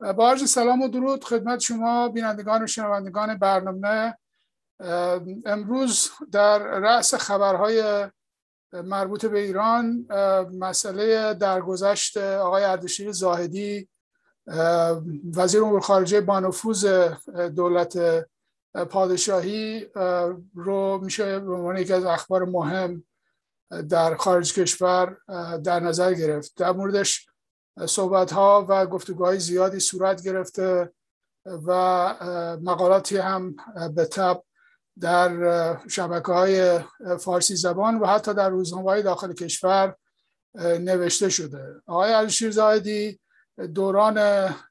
با عرض سلام و درود خدمت شما بینندگان و شنوندگان برنامه. امروز در رأس خبرهای مربوط به ایران مسئله درگذشت آقای اردشیر زاهدی وزیر امور خارجه بانفوز دولت پادشاهی رو میشه به عنوان یکی از اخبار مهم در خارج کشور در نظر گرفت. در موردش صحبت ها و گفتگوهای زیادی صورت گرفته و مقالاتی هم به تب در شبکه های فارسی زبان و حتی در روزنامه داخل کشور نوشته شده. آقای علیشیر زاهدی دوران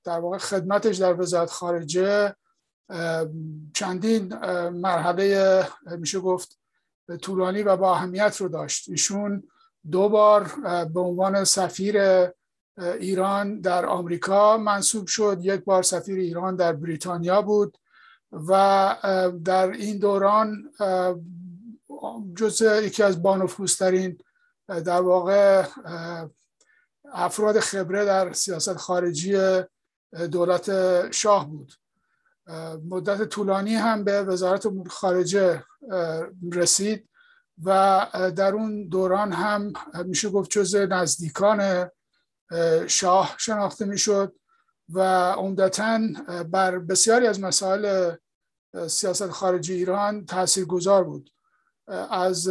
در واقع خدمتش در وزارت خارجه چندین مرحله میشه گفت طولانی و با اهمیت رو داشت. ایشون دو بار به عنوان سفیر ایران در آمریکا منصوب شد. یک بار سفیر ایران در بریتانیا بود و در این دوران جز یکی از بانفوسترین در واقع افراد خبره در سیاست خارجی دولت شاه بود. مدت طولانی هم به وزارت امور خارجه رسید و در اون دوران هم میشه گفت جز نزدیکان شاه شناخته می‌شد و عمدتا بر بسیاری از مسائل سیاست خارجی ایران تأثیر گذار بود از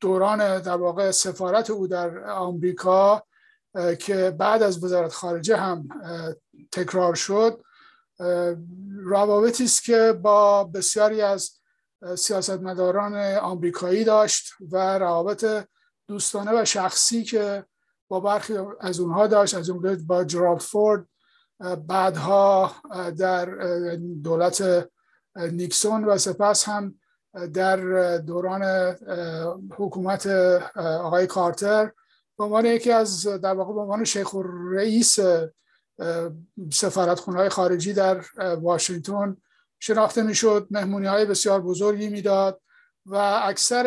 دوران در واقع سفارت او در آمریکا که بعد از وزارت خارجه هم تکرار شد روابطی است که با بسیاری از سیاستمداران آمریکایی داشت و روابط دوستانه و شخصی که با برخی از اونها داشت از جمله با جرالد فورد بعدها در دولت نیکسون و سپس هم در دوران حکومت آقای کارتر. به عنوان یکی از در واقع به عنوان شیخ رئیس سفارتخونه های خارجی در واشنگتن شناخته می‌شد مهمونی های بسیار بزرگی می‌داد و اکثر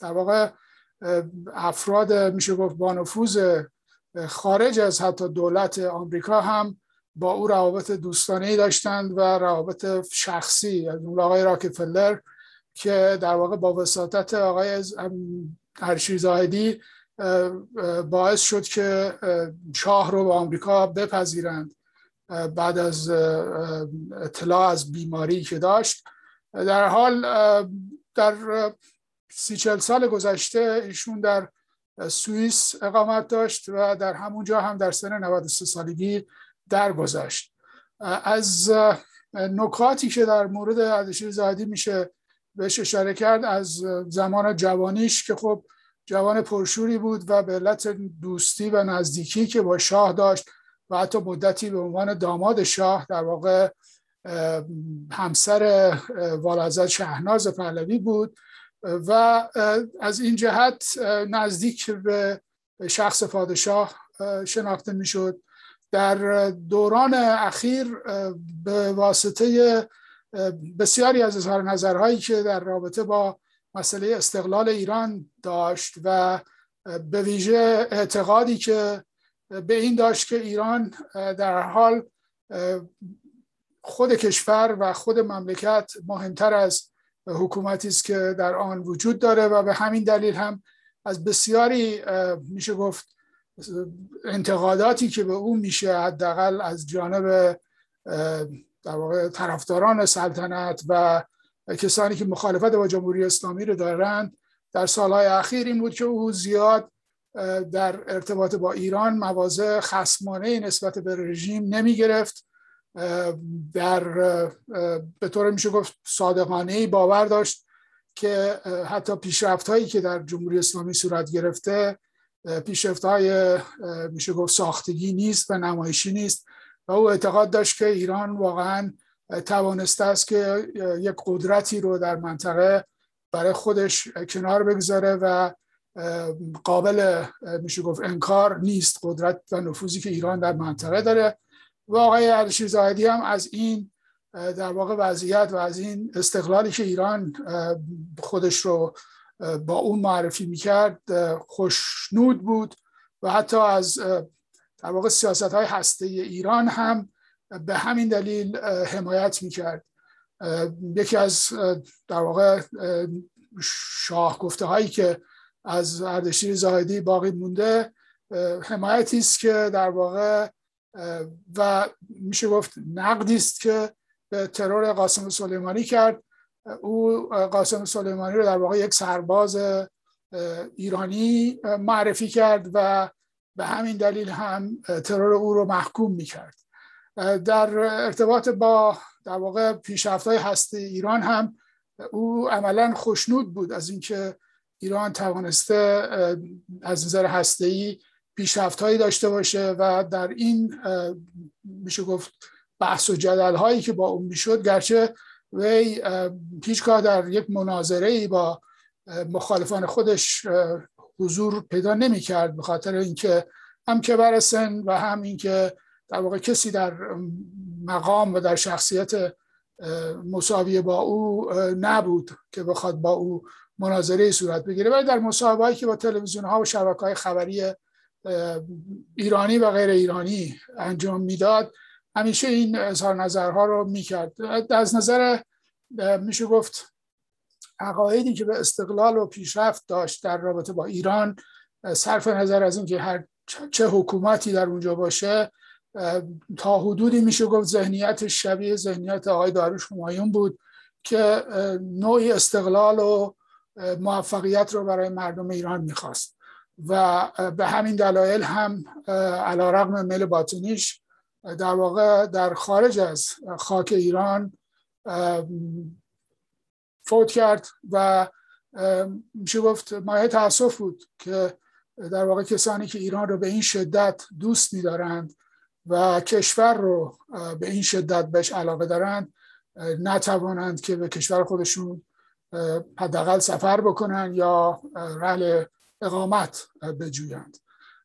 در واقع افراد میشه گفت بانفوز خارج از حتی دولت آمریکا هم با او روابط دوستانه ای داشتند و روابط شخصی از اون آقای راکفلر که در واقع با وساطت آقای هرشی زاهدی باعث شد که شاه رو به آمریکا بپذیرند بعد از اطلاع از بیماری که داشت. در حال در سی چل سال گذشته ایشون در سوئیس اقامت داشت و در همونجا هم در سن 93 سالگی درگذشت. از نکاتی که در مورد اردشیر زاهدی میشه بهش اشاره کرد از زمان جوانیش که خب جوان پرشوری بود و به علت دوستی و نزدیکی که با شاه داشت و حتی مدتی به عنوان داماد شاه در واقع همسر والازد شهناز پهلوی بود. و از این جهت نزدیک به شخص پادشاه شناخته می‌شد. در دوران اخیر به واسطه بسیاری از اظهار نظرهایی که در رابطه با مسئله استقلال ایران داشت و به ویژه اعتقادی که به این داشت که ایران در حال خود کشور و خود مملکت مهمتر از حکومتی است که در آن وجود داره و به همین دلیل هم از بسیاری میشه گفت انتقاداتی که به او میشه حداقل از جانب در واقع طرفداران سلطنت و کسانی که مخالفت با جمهوری اسلامی رو دارند در سالهای اخیر این بود که او زیاد در ارتباط با ایران مواضع خسمانه نسبت به رژیم نمی گرفت در به طور میشه گفت صادقانه ای باور داشت که حتی پیشرفت هایی که در جمهوری اسلامی صورت گرفته پیشرفت های میشه گفت ساختگی نیست و نمایشی نیست و او اعتقاد داشت که ایران واقعا توانسته است که یک قدرتی رو در منطقه برای خودش کنار بگذاره و قابل میشه گفت انکار نیست قدرت و نفوذی که ایران در منطقه داره. و آقای اردشیر زاهدی هم از این در واقع وضعیت و از این استقلالی که ایران خودش رو با اون معرفی می‌کرد خوشنود بود و حتی از در واقع سیاست های هسته ایران هم به همین دلیل حمایت می‌کرد. یکی از در واقع شاه گفته هایی که از اردشیر زاهدی باقی مونده حمایتی است که در واقع و میشه گفت نقدی است که به ترور قاسم سلیمانی کرد. او قاسم سلیمانی رو در واقع یک سرباز ایرانی معرفی کرد و به همین دلیل هم ترور او رو محکوم می‌کرد. در ارتباط با در واقع پیشرفت های هسته ایران هم او عملا خوشنود بود از اینکه ایران توانسته از نظر هسته ای پیشرفت هایی داشته باشه و در این میشه گفت بحث و جدل هایی که با اون می‌شد گرچه وی هیچگاه در یک مناظره ای با مخالفان خودش حضور پیدا نمی کرد به خاطر اینکه هم کبر سن و هم اینکه در واقع کسی در مقام و در شخصیت مساوی با او نبود که بخواد با او مناظره صورت بگیره. ولی در مصاحبه‌ای که با تلویزیون ها و شبکه های خبری ایرانی و غیر ایرانی انجام می‌داد. همیشه این اظهار نظرها رو می‌کرد. از نظر میشه گفت عقایدی که به استقلال و پیشرفت داشت در رابطه با ایران صرف نظر از اینکه هر چه حکومتی در اونجا باشه تا حدودی میشه گفت ذهنیت شبیه ذهنیت آقای داروش همایون بود که نوعی استقلال و موفقیت رو برای مردم ایران می‌خواست. و به همین دلایل هم علا رقم میل باطنیش در واقع در خارج از خاک ایران فوت کرد و میشه گفت مایه تاسف بود که در واقع کسانی که ایران رو به این شدت دوست میدارند و کشور رو به این شدت بهش علاقه دارند نتوانند که به کشور خودشون حداقل سفر بکنن یا رحل اقامت بجویند.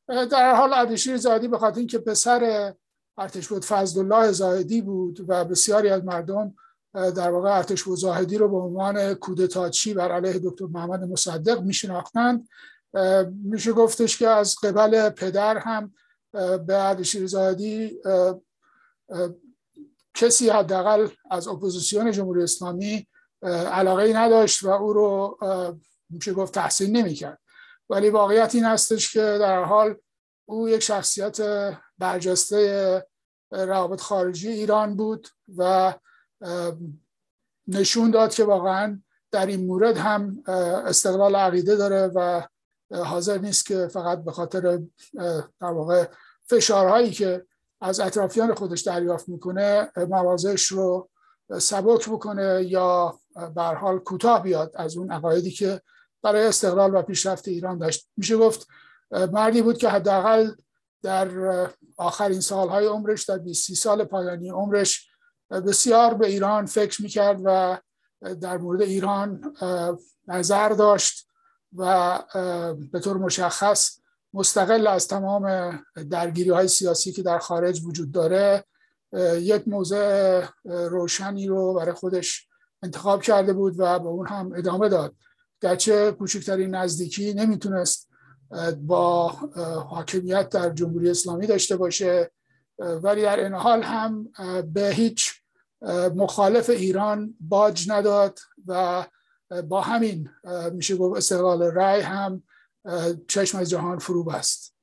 در حال اردشیر زادی به خاطر اینکه پسر ارتش بود فضل زاهدی بود و بسیاری از مردم در واقع ارتش بود زاهدی رو به عنوان کودتاچی بر علیه دکتر محمد مصدق میشناختند. میشه گفتش که از قبل پدر هم به اردشیر زاهدی کسی حداقل از اپوزیسیون جمهوری اسلامی علاقه ای نداشت و او رو میشه گفت تحسین نمی‌کرد. ولی واقعیت این هستش که در حال او یک شخصیت برجسته روابط خارجی ایران بود و نشون داد که واقعا در این مورد هم استقلال عقیده داره و حاضر نیست که فقط به خاطر در واقع فشارهایی که از اطرافیان خودش دریافت می‌کنه موازش رو سبک بکنه یا به حال کوتاه بیاد از اون عقایدی که برای استقلال و پیشرفت ایران داشت. میشه گفت مردی بود که حداقل در آخرین سالهای عمرش در 20 سال پایانی عمرش بسیار به ایران فکر می‌کرد و در مورد ایران نظر داشت و به طور مشخص مستقل از تمام درگیری های سیاسی که در خارج وجود داره یک موضع روشنی رو برای خودش انتخاب کرده بود و به اون هم ادامه داد. گرچه کوچکترین نزدیکی نمی‌تونست با حاکمیت در جمهوری اسلامی داشته باشه ولی در این حال هم به هیچ مخالف ایران باج نداد و با همین میشه گفت استقلال رای هم چشم از جهان فرو بست